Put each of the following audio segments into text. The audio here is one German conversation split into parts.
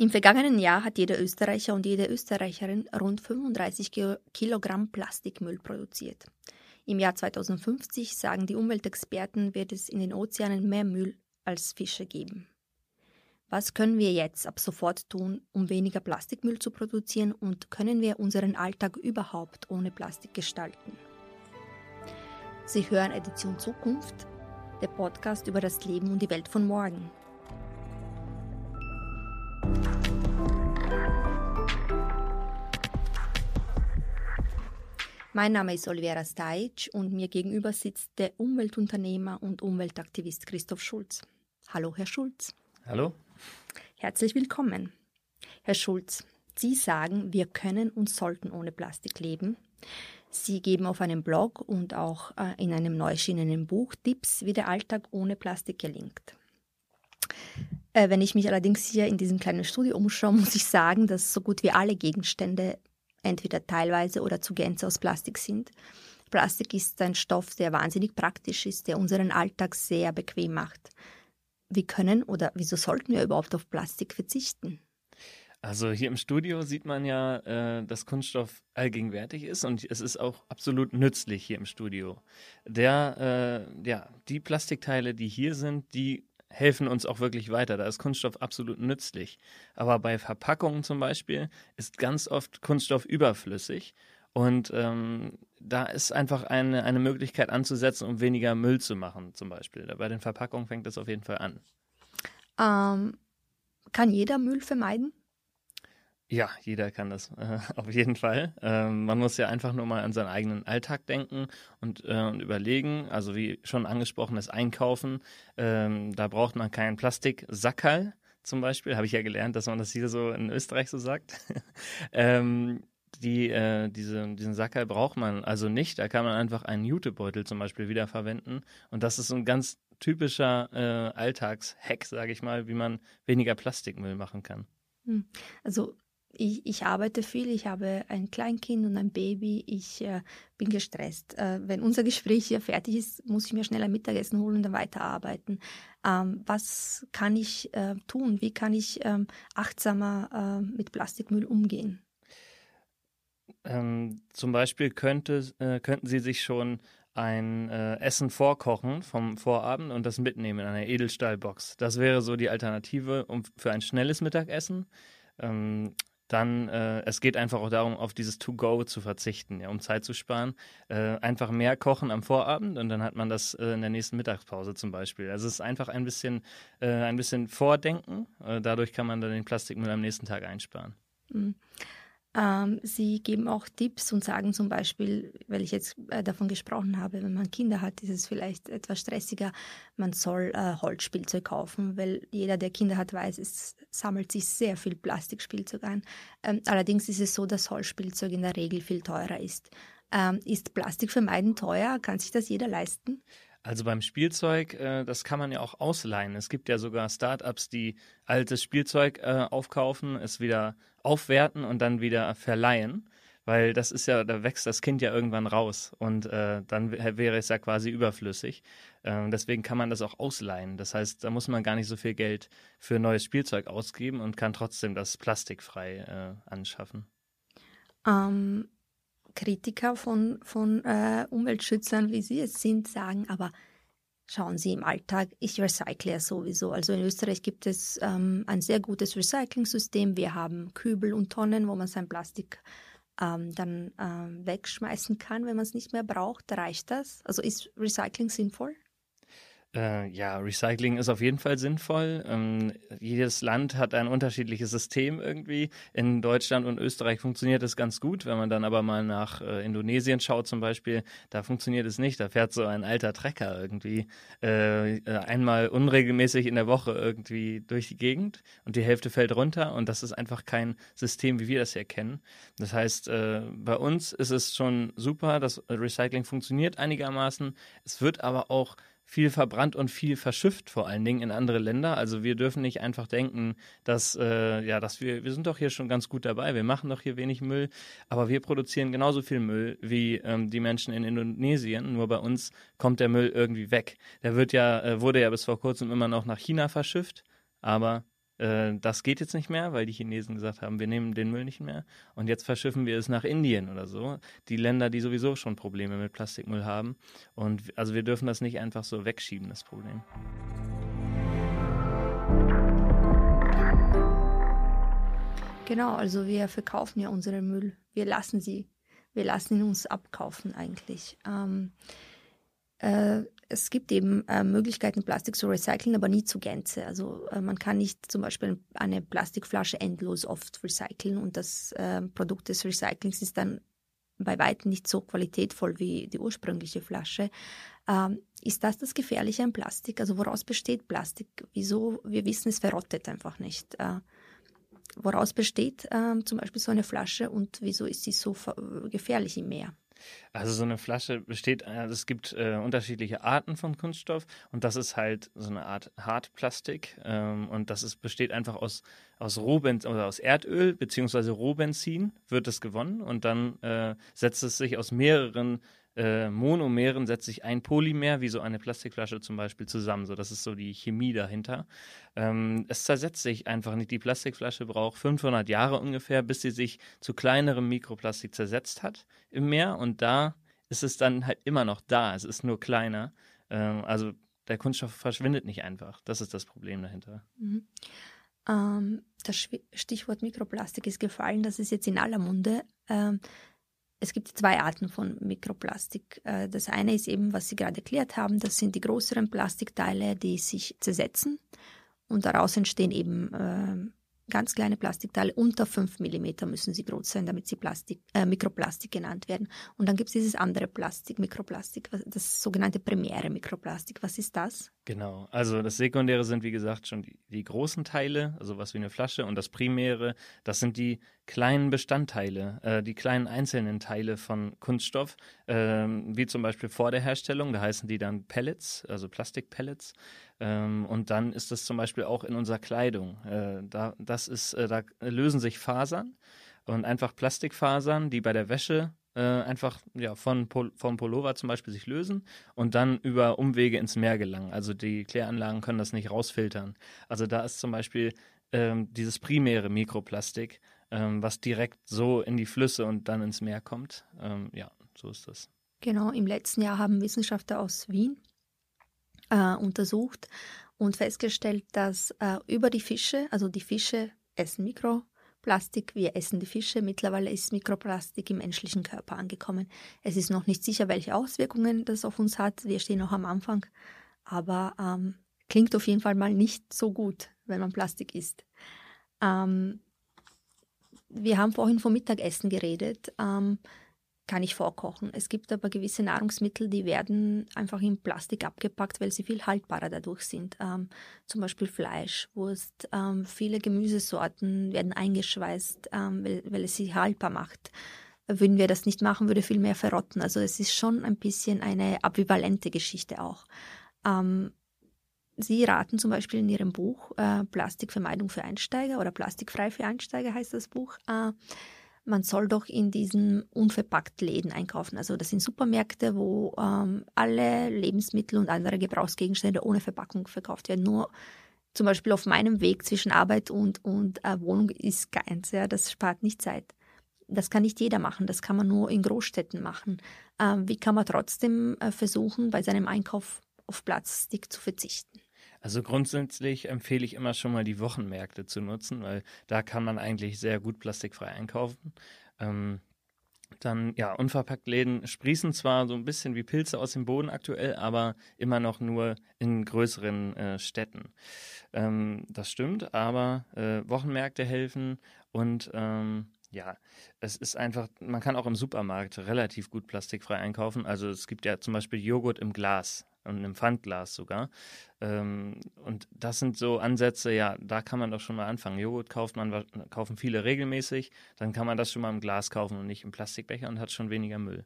Im vergangenen Jahr hat jeder Österreicher und jede Österreicherin rund 35 Kilogramm Plastikmüll produziert. Im Jahr 2050, sagen die Umweltexperten, wird es in den Ozeanen mehr Müll als Fische geben. Was können wir jetzt ab sofort tun, um weniger Plastikmüll zu produzieren und können wir unseren Alltag überhaupt ohne Plastik gestalten? Sie hören Edition Zukunft, der Podcast über das Leben und die Welt von morgen. Mein Name ist Olivera Stajic und mir gegenüber sitzt der Umweltunternehmer und Umweltaktivist Christoph Schulz. Hallo, Herr Schulz. Hallo. Herzlich willkommen. Herr Schulz, Sie sagen, wir können und sollten ohne Plastik leben. Sie geben auf einem Blog und auch äh, in einem neu erschienenen Buch Tipps, wie der Alltag ohne Plastik gelingt. Äh, wenn ich mich allerdings hier in diesem kleinen Studio umschaue, muss ich sagen, dass so gut wie alle Gegenstände entweder teilweise oder zu Gänze aus Plastik sind. Plastik ist ein Stoff, der wahnsinnig praktisch ist, der unseren Alltag sehr bequem macht. Wie können oder wieso sollten wir überhaupt auf Plastik verzichten? Also hier im Studio sieht man ja, äh, dass Kunststoff allgegenwärtig ist und es ist auch absolut nützlich hier im Studio. Der, äh, ja, die Plastikteile, die hier sind, die helfen uns auch wirklich weiter. Da ist Kunststoff absolut nützlich. Aber bei Verpackungen zum Beispiel ist ganz oft Kunststoff überflüssig. Und ähm, da ist einfach eine, eine Möglichkeit anzusetzen, um weniger Müll zu machen, zum Beispiel. Bei den Verpackungen fängt das auf jeden Fall an. Ähm, kann jeder Müll vermeiden? Ja, jeder kann das, äh, auf jeden Fall. Ähm, man muss ja einfach nur mal an seinen eigenen Alltag denken und, äh, und überlegen. Also wie schon angesprochen, das Einkaufen, ähm, da braucht man keinen Plastiksackerl zum Beispiel. Habe ich ja gelernt, dass man das hier so in Österreich so sagt. ähm, die, äh, diese, diesen Sackerl braucht man also nicht. Da kann man einfach einen Jutebeutel zum Beispiel wiederverwenden. Und das ist so ein ganz typischer äh, Alltagshack, sage ich mal, wie man weniger Plastikmüll machen kann. Hm. Also ich, ich, arbeite viel, ich habe ein Kleinkind und ein Baby, ich äh, bin gestresst. Äh, wenn unser Gespräch hier fertig ist, muss ich mir schnell ein Mittagessen holen und dann weiterarbeiten. Ähm, was kann ich äh, tun? Wie kann ich ähm, achtsamer äh, mit Plastikmüll umgehen? Ähm, zum Beispiel könnte, äh, könnten Sie sich schon ein äh, Essen vorkochen vom Vorabend und das mitnehmen in einer Edelstahlbox. Das wäre so die Alternative um, für ein schnelles Mittagessen. Ähm, dann äh, es geht einfach auch darum, auf dieses To-Go zu verzichten, ja, um Zeit zu sparen. Äh, einfach mehr kochen am Vorabend und dann hat man das äh, in der nächsten Mittagspause zum Beispiel. Also es ist einfach ein bisschen, äh, ein bisschen Vordenken. Äh, dadurch kann man dann den Plastikmüll am nächsten Tag einsparen. Mhm. Ähm, sie geben auch Tipps und sagen zum Beispiel, weil ich jetzt äh, davon gesprochen habe, wenn man Kinder hat, ist es vielleicht etwas stressiger, man soll äh, Holzspielzeug kaufen, weil jeder, der Kinder hat, weiß, es sammelt sich sehr viel Plastikspielzeug an. Ähm, allerdings ist es so, dass Holzspielzeug in der Regel viel teurer ist. Ähm, ist Plastik vermeiden teuer? Kann sich das jeder leisten? Also beim Spielzeug, äh, das kann man ja auch ausleihen. Es gibt ja sogar Startups, die altes Spielzeug äh, aufkaufen, es wieder aufwerten und dann wieder verleihen. Weil das ist ja, da wächst das Kind ja irgendwann raus und äh, dann wäre es ja quasi überflüssig. Ähm, deswegen kann man das auch ausleihen. Das heißt, da muss man gar nicht so viel Geld für neues Spielzeug ausgeben und kann trotzdem das plastikfrei äh, anschaffen. Ähm, Kritiker von, von äh, Umweltschützern, wie Sie es sind, sagen, aber schauen Sie im Alltag, ich recycle ja sowieso. Also in Österreich gibt es ähm, ein sehr gutes Recycling-System. Wir haben Kübel und Tonnen, wo man sein Plastik ähm, dann ähm, wegschmeißen kann, wenn man es nicht mehr braucht. Reicht das? Also ist Recycling sinnvoll? Äh, ja, Recycling ist auf jeden Fall sinnvoll. Ähm, jedes Land hat ein unterschiedliches System irgendwie. In Deutschland und Österreich funktioniert es ganz gut. Wenn man dann aber mal nach äh, Indonesien schaut zum Beispiel, da funktioniert es nicht. Da fährt so ein alter Trecker irgendwie äh, äh, einmal unregelmäßig in der Woche irgendwie durch die Gegend und die Hälfte fällt runter und das ist einfach kein System, wie wir das hier kennen. Das heißt, äh, bei uns ist es schon super, dass Recycling funktioniert einigermaßen. Es wird aber auch viel verbrannt und viel verschifft, vor allen Dingen in andere Länder. Also wir dürfen nicht einfach denken, dass, äh, ja, dass wir, wir sind doch hier schon ganz gut dabei, wir machen doch hier wenig Müll, aber wir produzieren genauso viel Müll wie ähm, die Menschen in Indonesien, nur bei uns kommt der Müll irgendwie weg. Der wird ja, äh, wurde ja bis vor kurzem immer noch nach China verschifft, aber äh, das geht jetzt nicht mehr, weil die Chinesen gesagt haben, wir nehmen den Müll nicht mehr. Und jetzt verschiffen wir es nach Indien oder so. Die Länder, die sowieso schon Probleme mit Plastikmüll haben. Und also wir dürfen das nicht einfach so wegschieben, das Problem. Genau, also wir verkaufen ja unseren Müll. Wir lassen sie, wir lassen ihn uns abkaufen eigentlich. Ähm, äh, es gibt eben äh, Möglichkeiten, Plastik zu recyceln, aber nie zur Gänze. Also äh, man kann nicht zum Beispiel eine Plastikflasche endlos oft recyceln und das äh, Produkt des Recyclings ist dann bei weitem nicht so qualitätvoll wie die ursprüngliche Flasche. Ähm, ist das das Gefährliche an Plastik? Also woraus besteht Plastik? Wieso? Wir wissen, es verrottet einfach nicht. Äh, woraus besteht ähm, zum Beispiel so eine Flasche und wieso ist sie so gefährlich im Meer? Also so eine Flasche besteht, also es gibt äh, unterschiedliche Arten von Kunststoff und das ist halt so eine Art Hartplastik ähm, und das ist, besteht einfach aus, aus Rohbenzin oder aus Erdöl beziehungsweise Rohbenzin wird es gewonnen und dann äh, setzt es sich aus mehreren äh, Monomeren setzt sich ein Polymer, wie so eine Plastikflasche zum Beispiel, zusammen. So, das ist so die Chemie dahinter. Ähm, es zersetzt sich einfach nicht. Die Plastikflasche braucht 500 Jahre ungefähr, bis sie sich zu kleinerem Mikroplastik zersetzt hat im Meer. Und da ist es dann halt immer noch da. Es ist nur kleiner. Ähm, also der Kunststoff verschwindet nicht einfach. Das ist das Problem dahinter. Mhm. Ähm, das Stichwort Mikroplastik ist gefallen. Das ist jetzt in aller Munde. Ähm, es gibt zwei Arten von Mikroplastik. Äh, das eine ist eben, was Sie gerade erklärt haben, das sind die größeren Plastikteile, die sich zersetzen und daraus entstehen eben äh, ganz kleine Plastikteile, unter 5 mm müssen sie groß sein, damit sie Plastik, äh, Mikroplastik genannt werden. Und dann gibt es dieses andere Plastik, Mikroplastik, das sogenannte primäre Mikroplastik. Was ist das? Genau, also das Sekundäre sind wie gesagt schon die, die großen Teile, also was wie eine Flasche, und das Primäre, das sind die kleinen Bestandteile, äh, die kleinen einzelnen Teile von Kunststoff, äh, wie zum Beispiel vor der Herstellung, da heißen die dann Pellets, also Plastikpellets. Ähm, und dann ist das zum Beispiel auch in unserer Kleidung. Äh, da, das ist, äh, da lösen sich Fasern und einfach Plastikfasern, die bei der Wäsche äh, einfach ja, von Pol vom Pullover zum Beispiel sich lösen und dann über Umwege ins Meer gelangen. Also die Kläranlagen können das nicht rausfiltern. Also da ist zum Beispiel ähm, dieses primäre Mikroplastik, ähm, was direkt so in die Flüsse und dann ins Meer kommt. Ähm, ja, so ist das. Genau, im letzten Jahr haben Wissenschaftler aus Wien äh, untersucht und festgestellt, dass äh, über die Fische, also die Fische essen Mikroplastik, wir essen die Fische, mittlerweile ist Mikroplastik im menschlichen Körper angekommen. Es ist noch nicht sicher, welche Auswirkungen das auf uns hat. Wir stehen noch am Anfang, aber ähm, klingt auf jeden Fall mal nicht so gut, wenn man Plastik isst. Ähm, wir haben vorhin vom Mittagessen geredet. Ähm, kann ich vorkochen. Es gibt aber gewisse Nahrungsmittel, die werden einfach in Plastik abgepackt, weil sie viel haltbarer dadurch sind. Ähm, zum Beispiel Fleisch, Wurst, ähm, viele Gemüsesorten werden eingeschweißt, ähm, weil, weil es sie haltbar macht. Würden wir das nicht machen, würde viel mehr verrotten. Also es ist schon ein bisschen eine ambivalente Geschichte auch. Ähm, sie raten zum Beispiel in Ihrem Buch äh, Plastikvermeidung für Einsteiger oder Plastikfrei für Einsteiger heißt das Buch. Äh, man soll doch in diesen unverpackt Läden einkaufen. Also das sind Supermärkte, wo ähm, alle Lebensmittel und andere Gebrauchsgegenstände ohne Verpackung verkauft werden. Nur zum Beispiel auf meinem Weg zwischen Arbeit und, und äh, Wohnung ist keins. Ja, das spart nicht Zeit. Das kann nicht jeder machen, das kann man nur in Großstädten machen. Ähm, wie kann man trotzdem äh, versuchen, bei seinem Einkauf auf Plastik zu verzichten? Also grundsätzlich empfehle ich immer schon mal die Wochenmärkte zu nutzen, weil da kann man eigentlich sehr gut plastikfrei einkaufen. Ähm, dann, ja, unverpackt Läden sprießen zwar so ein bisschen wie Pilze aus dem Boden aktuell, aber immer noch nur in größeren äh, Städten. Ähm, das stimmt, aber äh, Wochenmärkte helfen und ähm, ja, es ist einfach, man kann auch im Supermarkt relativ gut plastikfrei einkaufen. Also es gibt ja zum Beispiel Joghurt im Glas und einem Pfandglas sogar. Ähm, und das sind so Ansätze, ja, da kann man doch schon mal anfangen. Joghurt kauft man, kaufen viele regelmäßig, dann kann man das schon mal im Glas kaufen und nicht im Plastikbecher und hat schon weniger Müll.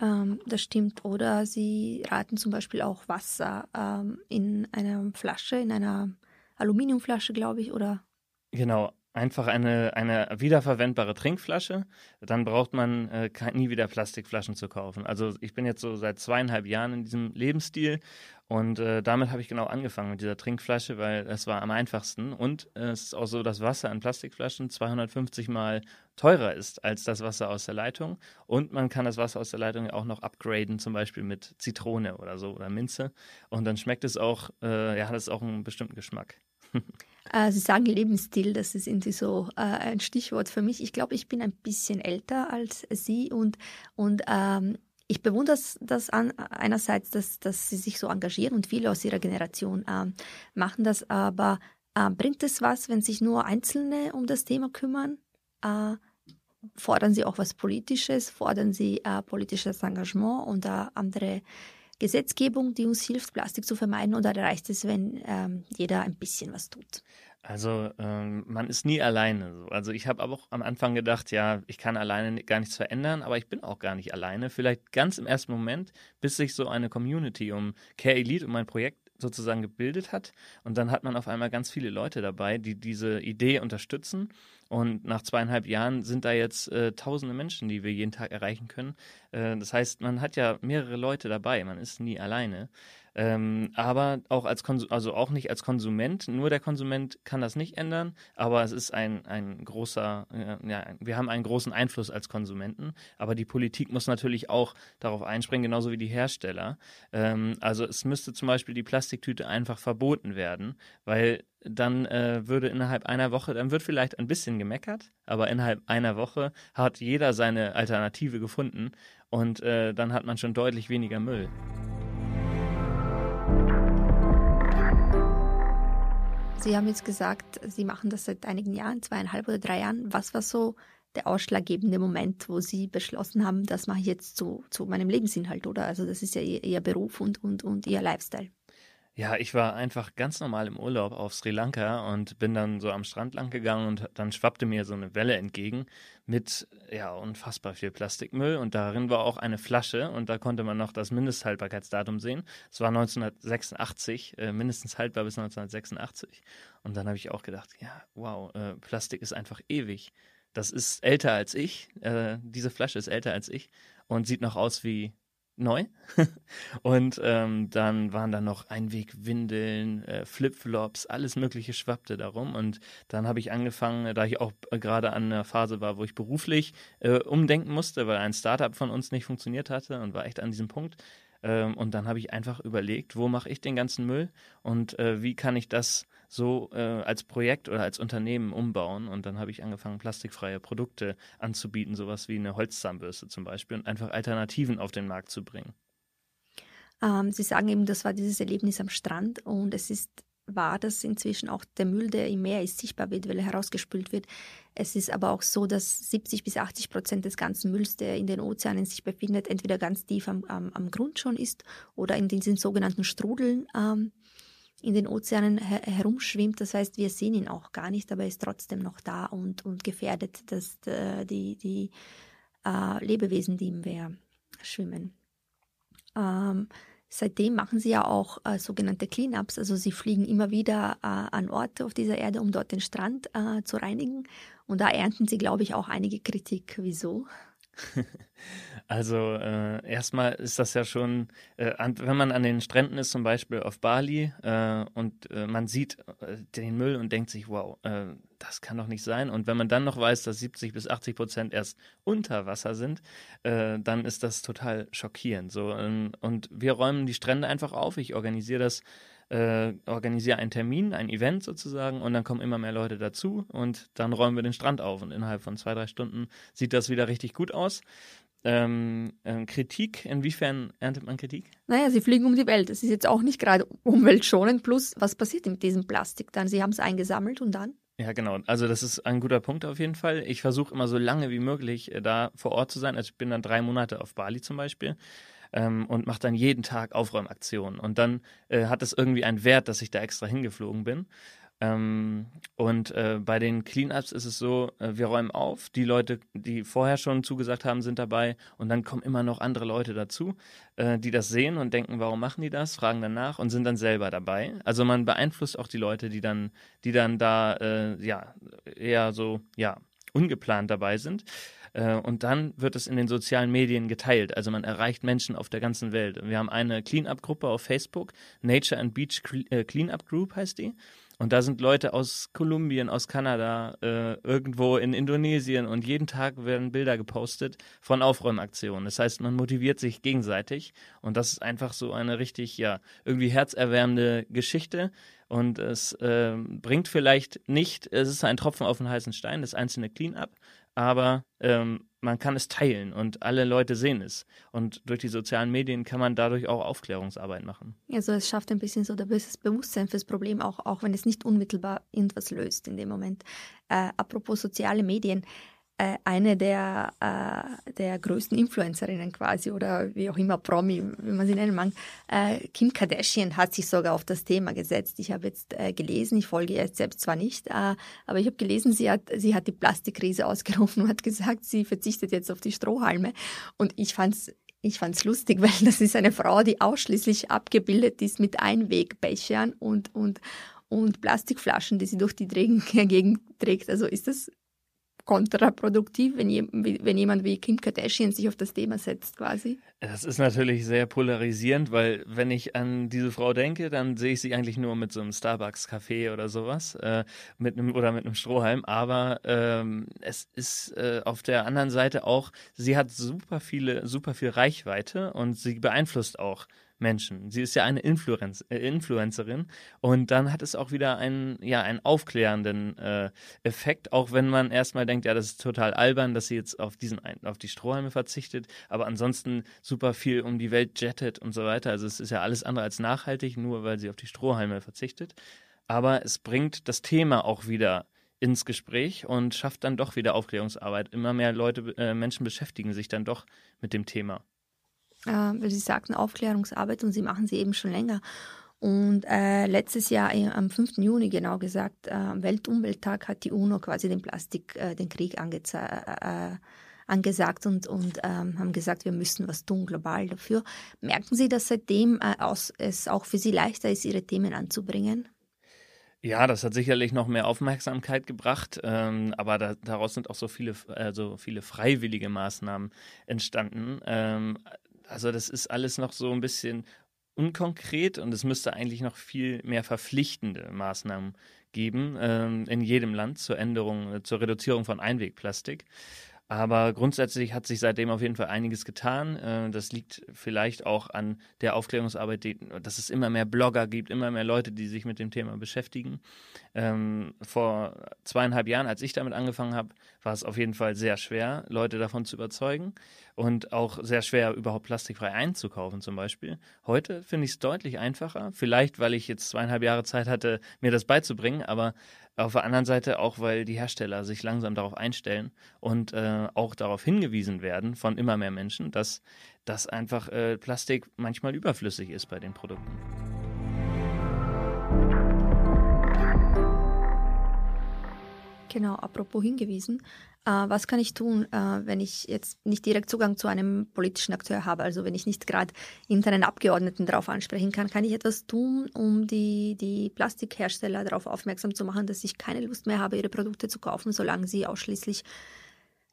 Ähm, das stimmt. Oder Sie raten zum Beispiel auch Wasser ähm, in einer Flasche, in einer Aluminiumflasche, glaube ich, oder? Genau, einfach eine, eine wiederverwendbare Trinkflasche. Dann braucht man äh, nie wieder Plastikflaschen zu kaufen. Also ich bin jetzt so seit zweieinhalb Jahren in diesem Lebensstil und äh, damit habe ich genau angefangen mit dieser Trinkflasche, weil es war am einfachsten. Und äh, es ist auch so, dass Wasser in Plastikflaschen 250 Mal teurer ist als das Wasser aus der Leitung. Und man kann das Wasser aus der Leitung auch noch upgraden, zum Beispiel mit Zitrone oder so oder Minze. Und dann schmeckt es auch, äh, ja, hat es auch einen bestimmten Geschmack. Äh, Sie sagen Lebensstil, das ist irgendwie so äh, ein Stichwort für mich. Ich glaube, ich bin ein bisschen älter als Sie und, und ähm, ich bewundere das an, einerseits, dass, dass Sie sich so engagieren und viele aus Ihrer Generation äh, machen das, aber äh, bringt es was, wenn sich nur Einzelne um das Thema kümmern? Äh, fordern Sie auch was Politisches? Fordern Sie äh, politisches Engagement und andere Gesetzgebung, die uns hilft, Plastik zu vermeiden, oder reicht es, wenn ähm, jeder ein bisschen was tut? Also ähm, man ist nie alleine. Also ich habe auch am Anfang gedacht, ja, ich kann alleine gar nichts verändern, aber ich bin auch gar nicht alleine. Vielleicht ganz im ersten Moment, bis sich so eine Community um Care Elite, um mein Projekt sozusagen gebildet hat. Und dann hat man auf einmal ganz viele Leute dabei, die diese Idee unterstützen und nach zweieinhalb Jahren sind da jetzt äh, tausende Menschen, die wir jeden Tag erreichen können. Äh, das heißt, man hat ja mehrere Leute dabei, man ist nie alleine. Ähm, aber auch als Konsum also auch nicht als Konsument. Nur der Konsument kann das nicht ändern, aber es ist ein, ein großer, äh, ja, wir haben einen großen Einfluss als Konsumenten. Aber die Politik muss natürlich auch darauf einspringen, genauso wie die Hersteller. Ähm, also es müsste zum Beispiel die Plastiktüte einfach verboten werden, weil dann äh, würde innerhalb einer Woche, dann wird vielleicht ein bisschen gemeckert, aber innerhalb einer Woche hat jeder seine Alternative gefunden und äh, dann hat man schon deutlich weniger Müll. Sie haben jetzt gesagt, Sie machen das seit einigen Jahren, zweieinhalb oder drei Jahren. Was war so der ausschlaggebende Moment, wo Sie beschlossen haben, das mache ich jetzt zu, zu meinem Lebensinhalt, oder? Also das ist ja Ihr, Ihr Beruf und, und, und Ihr Lifestyle. Ja, ich war einfach ganz normal im Urlaub auf Sri Lanka und bin dann so am Strand lang gegangen und dann schwappte mir so eine Welle entgegen mit ja unfassbar viel Plastikmüll und darin war auch eine Flasche und da konnte man noch das Mindesthaltbarkeitsdatum sehen. Es war 1986, äh, mindestens haltbar bis 1986 und dann habe ich auch gedacht, ja, wow, äh, Plastik ist einfach ewig. Das ist älter als ich, äh, diese Flasche ist älter als ich und sieht noch aus wie neu. und ähm, dann waren da noch Einwegwindeln, äh, Flipflops, alles Mögliche schwappte darum. Und dann habe ich angefangen, da ich auch äh, gerade an einer Phase war, wo ich beruflich äh, umdenken musste, weil ein Startup von uns nicht funktioniert hatte und war echt an diesem Punkt. Ähm, und dann habe ich einfach überlegt, wo mache ich den ganzen Müll und äh, wie kann ich das so äh, als Projekt oder als Unternehmen umbauen. Und dann habe ich angefangen, plastikfreie Produkte anzubieten, sowas wie eine Holzzahnbürste zum Beispiel, und einfach Alternativen auf den Markt zu bringen. Ähm, Sie sagen eben, das war dieses Erlebnis am Strand und es ist wahr, dass inzwischen auch der Müll, der im Meer ist, sichtbar wird, weil er herausgespült wird. Es ist aber auch so, dass 70 bis 80 Prozent des ganzen Mülls, der in den Ozeanen sich befindet, entweder ganz tief am, am, am Grund schon ist oder in diesen sogenannten Strudeln ähm, in den Ozeanen her herumschwimmt. Das heißt, wir sehen ihn auch gar nicht, aber er ist trotzdem noch da und, und gefährdet dass, äh, die, die äh, Lebewesen, die im Meer schwimmen. Ähm, seitdem machen sie ja auch äh, sogenannte Cleanups, also sie fliegen immer wieder äh, an Orte auf dieser Erde, um dort den Strand äh, zu reinigen. Und da ernten sie, glaube ich, auch einige Kritik. Wieso? Also äh, erstmal ist das ja schon, äh, an, wenn man an den Stränden ist, zum Beispiel auf Bali, äh, und äh, man sieht äh, den Müll und denkt sich, wow, äh, das kann doch nicht sein. Und wenn man dann noch weiß, dass 70 bis 80 Prozent erst unter Wasser sind, dann ist das total schockierend. So, ähm, und wir räumen die Strände einfach auf. Ich organisiere das äh, organisiere einen Termin, ein Event sozusagen und dann kommen immer mehr Leute dazu und dann räumen wir den Strand auf und innerhalb von zwei, drei Stunden sieht das wieder richtig gut aus. Ähm, äh, Kritik, inwiefern erntet man Kritik? Naja, sie fliegen um die Welt. Das ist jetzt auch nicht gerade umweltschonend. Plus, was passiert mit diesem Plastik dann? Sie haben es eingesammelt und dann? Ja, genau. Also das ist ein guter Punkt auf jeden Fall. Ich versuche immer so lange wie möglich äh, da vor Ort zu sein. Also ich bin dann drei Monate auf Bali zum Beispiel ähm, und mache dann jeden Tag Aufräumaktionen. Und dann äh, hat es irgendwie einen Wert, dass ich da extra hingeflogen bin. Ähm, und äh, bei den Cleanups ist es so, äh, wir räumen auf, die Leute, die vorher schon zugesagt haben, sind dabei und dann kommen immer noch andere Leute dazu, äh, die das sehen und denken, warum machen die das, fragen dann nach und sind dann selber dabei. Also man beeinflusst auch die Leute, die dann, die dann da äh, ja eher so ja ungeplant dabei sind. Äh, und dann wird es in den sozialen Medien geteilt. Also man erreicht Menschen auf der ganzen Welt. Wir haben eine Cleanup-Gruppe auf Facebook, Nature and Beach äh, Cleanup Group heißt die. Und da sind Leute aus Kolumbien, aus Kanada, äh, irgendwo in Indonesien und jeden Tag werden Bilder gepostet von Aufräumaktionen. Das heißt, man motiviert sich gegenseitig und das ist einfach so eine richtig, ja, irgendwie herzerwärmende Geschichte. Und es äh, bringt vielleicht nicht, es ist ein Tropfen auf den heißen Stein, das einzelne Clean-up, aber ähm, man kann es teilen und alle Leute sehen es. Und durch die sozialen Medien kann man dadurch auch Aufklärungsarbeit machen. Also es schafft ein bisschen so das Bewusstsein fürs Problem, auch, auch wenn es nicht unmittelbar irgendwas löst in dem Moment. Äh, apropos soziale Medien, äh, eine der, äh, der größten Influencerinnen quasi oder wie auch immer Promi, wie man sie nennen mag. Äh, Kim Kardashian hat sich sogar auf das Thema gesetzt. Ich habe jetzt äh, gelesen, ich folge ihr selbst zwar nicht, äh, aber ich habe gelesen, sie hat, sie hat die Plastikkrise ausgerufen und hat gesagt, sie verzichtet jetzt auf die Strohhalme. Und ich fand's ich fand's lustig, weil das ist eine Frau, die ausschließlich abgebildet ist mit Einwegbechern und, und, und Plastikflaschen, die sie durch die Gegend trägt. Also ist das kontraproduktiv, wenn, je, wenn jemand wie Kim Kardashian sich auf das Thema setzt, quasi. Das ist natürlich sehr polarisierend, weil wenn ich an diese Frau denke, dann sehe ich sie eigentlich nur mit so einem Starbucks-Café oder sowas, äh, mit einem oder mit einem Strohhalm. Aber ähm, es ist äh, auf der anderen Seite auch, sie hat super viele, super viel Reichweite und sie beeinflusst auch Menschen. Sie ist ja eine Influenz äh, Influencerin und dann hat es auch wieder einen, ja, einen aufklärenden äh, Effekt, auch wenn man erstmal denkt, ja, das ist total albern, dass sie jetzt auf diesen auf die Strohhalme verzichtet, aber ansonsten super viel um die Welt jettet und so weiter. Also es ist ja alles andere als nachhaltig, nur weil sie auf die Strohhalme verzichtet. Aber es bringt das Thema auch wieder ins Gespräch und schafft dann doch wieder Aufklärungsarbeit. Immer mehr Leute, äh, Menschen beschäftigen sich dann doch mit dem Thema weil Sie sagten Aufklärungsarbeit und Sie machen sie eben schon länger. Und äh, letztes Jahr äh, am 5. Juni genau gesagt, äh, Weltumwelttag hat die UNO quasi den Plastik, äh, den Krieg äh, angesagt und, und ähm, haben gesagt, wir müssen was tun global dafür. Merken Sie, dass seitdem äh, aus, es auch für Sie leichter ist, Ihre Themen anzubringen? Ja, das hat sicherlich noch mehr Aufmerksamkeit gebracht, ähm, aber da, daraus sind auch so viele, also viele freiwillige Maßnahmen entstanden. Ähm, also das ist alles noch so ein bisschen unkonkret und es müsste eigentlich noch viel mehr verpflichtende Maßnahmen geben ähm, in jedem Land zur Änderung, äh, zur Reduzierung von Einwegplastik. Aber grundsätzlich hat sich seitdem auf jeden Fall einiges getan. Äh, das liegt vielleicht auch an der Aufklärungsarbeit, dass es immer mehr Blogger gibt, immer mehr Leute, die sich mit dem Thema beschäftigen. Ähm, vor zweieinhalb Jahren, als ich damit angefangen habe, war es auf jeden Fall sehr schwer, Leute davon zu überzeugen und auch sehr schwer, überhaupt plastikfrei einzukaufen zum Beispiel. Heute finde ich es deutlich einfacher. Vielleicht, weil ich jetzt zweieinhalb Jahre Zeit hatte, mir das beizubringen, aber auf der anderen Seite auch, weil die Hersteller sich langsam darauf einstellen und äh, auch darauf hingewiesen werden von immer mehr Menschen, dass, dass einfach äh, Plastik manchmal überflüssig ist bei den Produkten. Genau, apropos hingewiesen. Äh, was kann ich tun, äh, wenn ich jetzt nicht direkt Zugang zu einem politischen Akteur habe? Also wenn ich nicht gerade internen Abgeordneten darauf ansprechen kann, kann ich etwas tun, um die, die Plastikhersteller darauf aufmerksam zu machen, dass ich keine Lust mehr habe, ihre Produkte zu kaufen, solange sie ausschließlich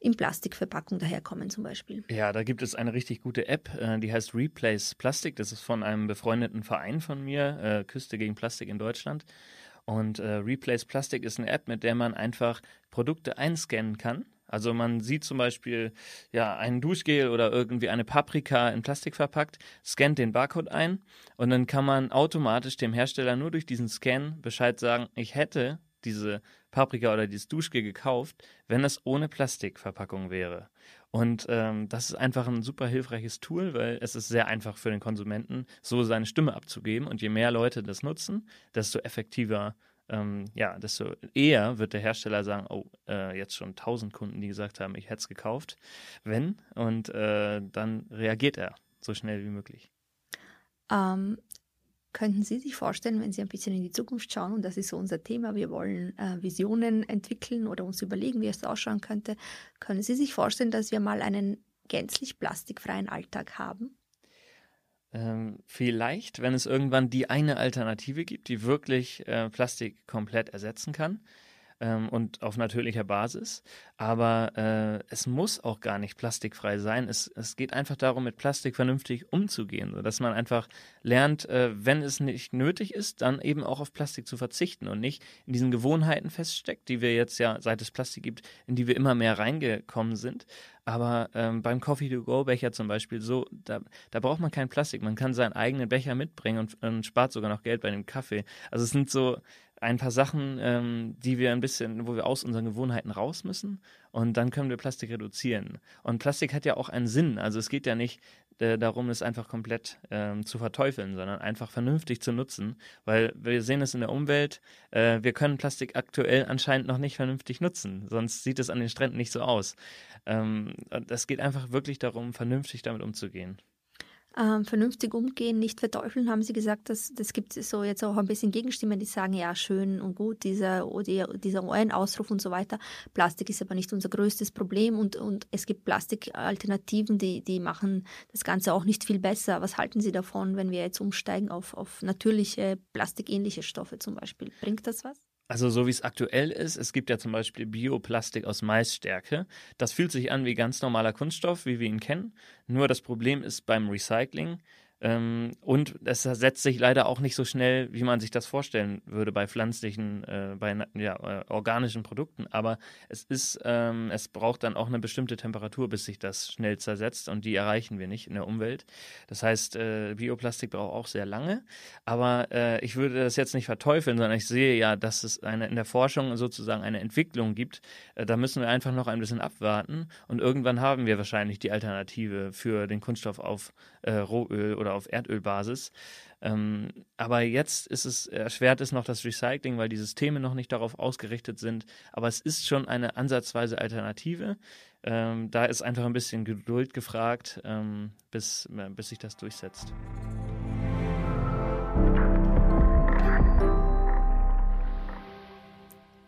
in Plastikverpackung daherkommen zum Beispiel. Ja, da gibt es eine richtig gute App, äh, die heißt Replace Plastic. Das ist von einem befreundeten Verein von mir, äh, Küste gegen Plastik in Deutschland. Und äh, Replace Plastic ist eine App, mit der man einfach Produkte einscannen kann. Also man sieht zum Beispiel ja ein Duschgel oder irgendwie eine Paprika in Plastik verpackt, scannt den Barcode ein und dann kann man automatisch dem Hersteller nur durch diesen Scan Bescheid sagen, ich hätte diese Paprika oder dieses Duschgel gekauft, wenn es ohne Plastikverpackung wäre. Und ähm, das ist einfach ein super hilfreiches Tool, weil es ist sehr einfach für den Konsumenten, so seine Stimme abzugeben. Und je mehr Leute das nutzen, desto effektiver, ähm, ja, desto eher wird der Hersteller sagen, oh, äh, jetzt schon tausend Kunden, die gesagt haben, ich hätte es gekauft. Wenn, und äh, dann reagiert er so schnell wie möglich. Ähm, Könnten Sie sich vorstellen, wenn Sie ein bisschen in die Zukunft schauen, und das ist so unser Thema, wir wollen äh, Visionen entwickeln oder uns überlegen, wie es ausschauen könnte, können Sie sich vorstellen, dass wir mal einen gänzlich plastikfreien Alltag haben? Ähm, vielleicht, wenn es irgendwann die eine Alternative gibt, die wirklich äh, Plastik komplett ersetzen kann ähm, und auf natürlicher Basis. Aber äh, es muss auch gar nicht plastikfrei sein. Es, es geht einfach darum, mit Plastik vernünftig umzugehen, sodass man einfach lernt, äh, wenn es nicht nötig ist, dann eben auch auf Plastik zu verzichten und nicht in diesen Gewohnheiten feststeckt, die wir jetzt ja, seit es Plastik gibt, in die wir immer mehr reingekommen sind. Aber ähm, beim Coffee-to-Go-Becher zum Beispiel, so, da, da braucht man kein Plastik. Man kann seinen eigenen Becher mitbringen und, und spart sogar noch Geld bei dem Kaffee. Also es sind so ein paar Sachen, ähm, die wir ein bisschen, wo wir aus unseren Gewohnheiten raus müssen und dann können wir Plastik reduzieren. Und Plastik hat ja auch einen Sinn. Also es geht ja nicht äh, darum, es einfach komplett ähm, zu verteufeln, sondern einfach vernünftig zu nutzen, weil wir sehen es in der Umwelt, äh, wir können Plastik aktuell anscheinend noch nicht vernünftig nutzen, sonst sieht es an den Stränden nicht so aus. Ähm, es geht einfach wirklich darum, vernünftig damit umzugehen ähm, vernünftig umgehen, nicht verteufeln, haben Sie gesagt, dass das gibt so jetzt auch ein bisschen Gegenstimmen, die sagen, ja, schön und gut, dieser, dieser UN-Ausruf und so weiter. Plastik ist aber nicht unser größtes Problem und, und es gibt Plastikalternativen, die, die machen das Ganze auch nicht viel besser. Was halten Sie davon, wenn wir jetzt umsteigen auf, auf natürliche, plastikähnliche Stoffe zum Beispiel? Bringt das was? Also so wie es aktuell ist, es gibt ja zum Beispiel Bioplastik aus Maisstärke. Das fühlt sich an wie ganz normaler Kunststoff, wie wir ihn kennen. Nur das Problem ist beim Recycling, ähm, und es setzt sich leider auch nicht so schnell, wie man sich das vorstellen würde bei pflanzlichen, äh, bei ja, äh, organischen Produkten. Aber es ist, ähm, es braucht dann auch eine bestimmte Temperatur, bis sich das schnell zersetzt und die erreichen wir nicht in der Umwelt. Das heißt, äh, Bioplastik braucht auch sehr lange. Aber äh, ich würde das jetzt nicht verteufeln, sondern ich sehe ja, dass es eine, in der Forschung sozusagen eine Entwicklung gibt. Äh, da müssen wir einfach noch ein bisschen abwarten und irgendwann haben wir wahrscheinlich die Alternative für den Kunststoff auf äh, Rohöl oder oder auf Erdölbasis. Ähm, aber jetzt ist es, erschwert es noch das Recycling, weil die Systeme noch nicht darauf ausgerichtet sind. Aber es ist schon eine ansatzweise Alternative. Ähm, da ist einfach ein bisschen Geduld gefragt, ähm, bis, äh, bis sich das durchsetzt.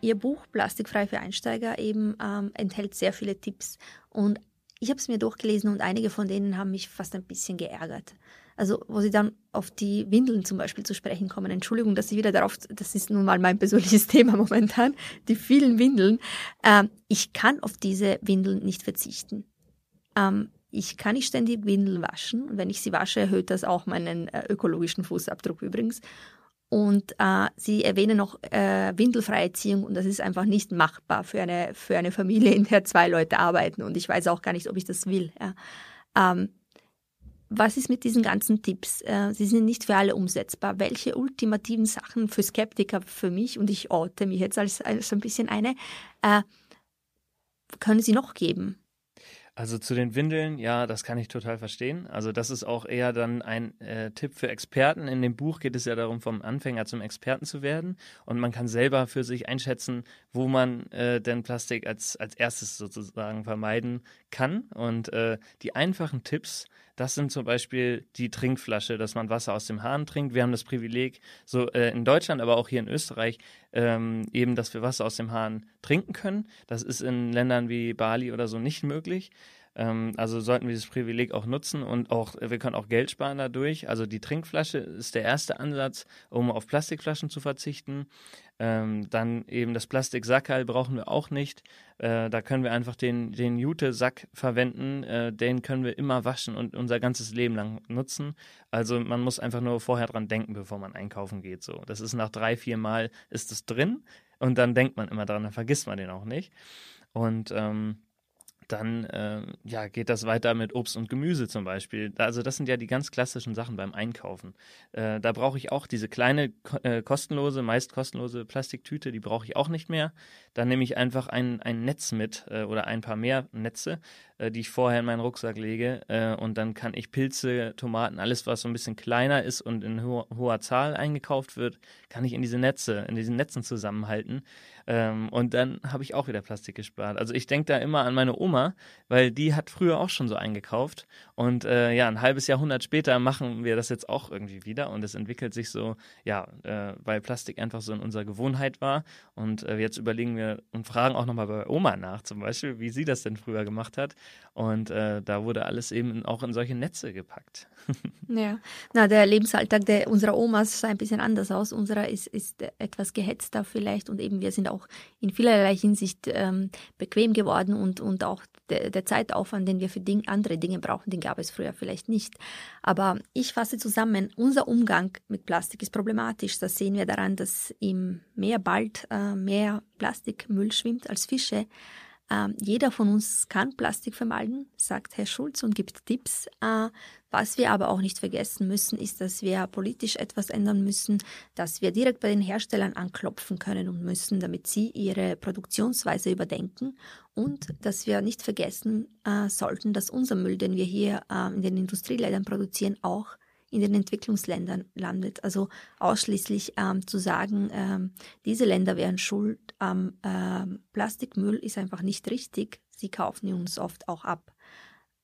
Ihr Buch Plastikfrei für Einsteiger eben ähm, enthält sehr viele Tipps und ich habe es mir durchgelesen und einige von denen haben mich fast ein bisschen geärgert. Also, wo sie dann auf die Windeln zum Beispiel zu sprechen kommen. Entschuldigung, dass ich wieder darauf, das ist nun mal mein persönliches Thema momentan, die vielen Windeln. Ähm, ich kann auf diese Windeln nicht verzichten. Ähm, ich kann nicht ständig Windeln waschen. Und wenn ich sie wasche, erhöht das auch meinen äh, ökologischen Fußabdruck übrigens. Und äh, sie erwähnen noch äh, windelfreie Erziehung und das ist einfach nicht machbar für eine, für eine Familie, in der zwei Leute arbeiten. Und ich weiß auch gar nicht, ob ich das will. Ja. Ähm, was ist mit diesen ganzen Tipps? Äh, sie sind nicht für alle umsetzbar. Welche ultimativen Sachen für Skeptiker, für mich, und ich orte mich jetzt als, als ein bisschen eine, äh, können Sie noch geben? Also zu den Windeln, ja, das kann ich total verstehen. Also das ist auch eher dann ein äh, Tipp für Experten. In dem Buch geht es ja darum, vom Anfänger zum Experten zu werden. Und man kann selber für sich einschätzen, wo man äh, denn Plastik als, als erstes sozusagen vermeiden kann. Und äh, die einfachen Tipps, das sind zum Beispiel die Trinkflasche, dass man Wasser aus dem Hahn trinkt. Wir haben das Privileg, so äh, in Deutschland, aber auch hier in Österreich, ähm, eben, dass wir Wasser aus dem Hahn trinken können. Das ist in Ländern wie Bali oder so nicht möglich. Ähm, also sollten wir dieses Privileg auch nutzen und auch, wir können auch Geld sparen dadurch. Also die Trinkflasche ist der erste Ansatz, um auf Plastikflaschen zu verzichten. Ähm, dann eben das Plastiksackerl brauchen wir auch nicht. Äh, da können wir einfach den, den Jute-Sack verwenden. Äh, den können wir immer waschen und unser ganzes Leben lang nutzen. Also man muss einfach nur vorher dran denken, bevor man einkaufen geht. So, das ist nach drei, vier Mal ist es drin und dann denkt man immer dran, dann vergisst man den auch nicht. Und ähm, dann äh, ja, geht das weiter mit Obst und Gemüse zum Beispiel. Also das sind ja die ganz klassischen Sachen beim Einkaufen. Äh, da brauche ich auch diese kleine äh, kostenlose, meist kostenlose Plastiktüte, die brauche ich auch nicht mehr. Dann nehme ich einfach ein, ein Netz mit äh, oder ein paar mehr Netze, äh, die ich vorher in meinen Rucksack lege. Äh, und dann kann ich Pilze, Tomaten, alles, was so ein bisschen kleiner ist und in ho hoher Zahl eingekauft wird, kann ich in diese Netze, in diesen Netzen zusammenhalten. Ähm, und dann habe ich auch wieder Plastik gespart. Also ich denke da immer an meine Oma, weil die hat früher auch schon so eingekauft. Und äh, ja, ein halbes Jahrhundert später machen wir das jetzt auch irgendwie wieder. Und es entwickelt sich so, ja, äh, weil Plastik einfach so in unserer Gewohnheit war. Und äh, jetzt überlegen wir und fragen auch nochmal bei Oma nach, zum Beispiel, wie sie das denn früher gemacht hat. Und äh, da wurde alles eben auch in solche Netze gepackt. ja, na, der Lebensalltag der, unserer Omas sah ein bisschen anders aus. Unserer ist, ist etwas gehetzter vielleicht und eben wir sind auch in vielerlei Hinsicht ähm, bequem geworden und, und auch der, der Zeitaufwand, den wir für Ding, andere Dinge brauchen, den gab es früher vielleicht nicht. Aber ich fasse zusammen, unser Umgang mit Plastik ist problematisch. Das sehen wir daran, dass im Meer bald äh, mehr Plastikmüll schwimmt als Fische. Ähm, jeder von uns kann Plastik vermeiden, sagt Herr Schulz und gibt Tipps. Äh, was wir aber auch nicht vergessen müssen, ist, dass wir politisch etwas ändern müssen, dass wir direkt bei den Herstellern anklopfen können und müssen, damit sie ihre Produktionsweise überdenken und dass wir nicht vergessen äh, sollten, dass unser Müll, den wir hier äh, in den Industrieländern produzieren, auch in den Entwicklungsländern landet. Also ausschließlich ähm, zu sagen, ähm, diese Länder wären schuld am ähm, Plastikmüll, ist einfach nicht richtig. Sie kaufen uns oft auch ab.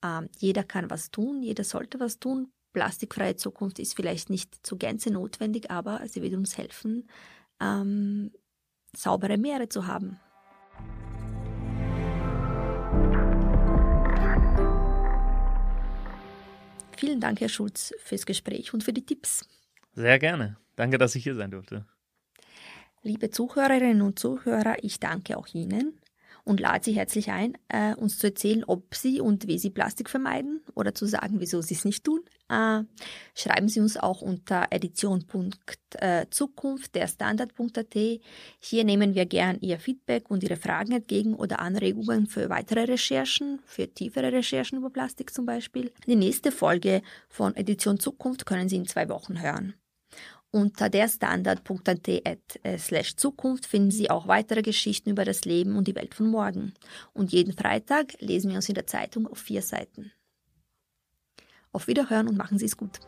Ähm, jeder kann was tun, jeder sollte was tun. Plastikfreie Zukunft ist vielleicht nicht zur Gänze notwendig, aber sie wird uns helfen, ähm, saubere Meere zu haben. Vielen Dank, Herr Schulz, fürs Gespräch und für die Tipps. Sehr gerne. Danke, dass ich hier sein durfte. Liebe Zuhörerinnen und Zuhörer, ich danke auch Ihnen und lade Sie herzlich ein, äh, uns zu erzählen, ob Sie und wie Sie Plastik vermeiden oder zu sagen, wieso Sie es nicht tun. Äh, schreiben Sie uns auch unter edition.zukunft der Standard.at. Hier nehmen wir gern Ihr Feedback und Ihre Fragen entgegen oder Anregungen für weitere Recherchen, für tiefere Recherchen über Plastik zum Beispiel. Die nächste Folge von Edition Zukunft können Sie in zwei Wochen hören. Unter der standard.at äh, slash Zukunft finden Sie auch weitere Geschichten über das Leben und die Welt von morgen. Und jeden Freitag lesen wir uns in der Zeitung auf vier Seiten. Auf Wiederhören und machen Sie es gut.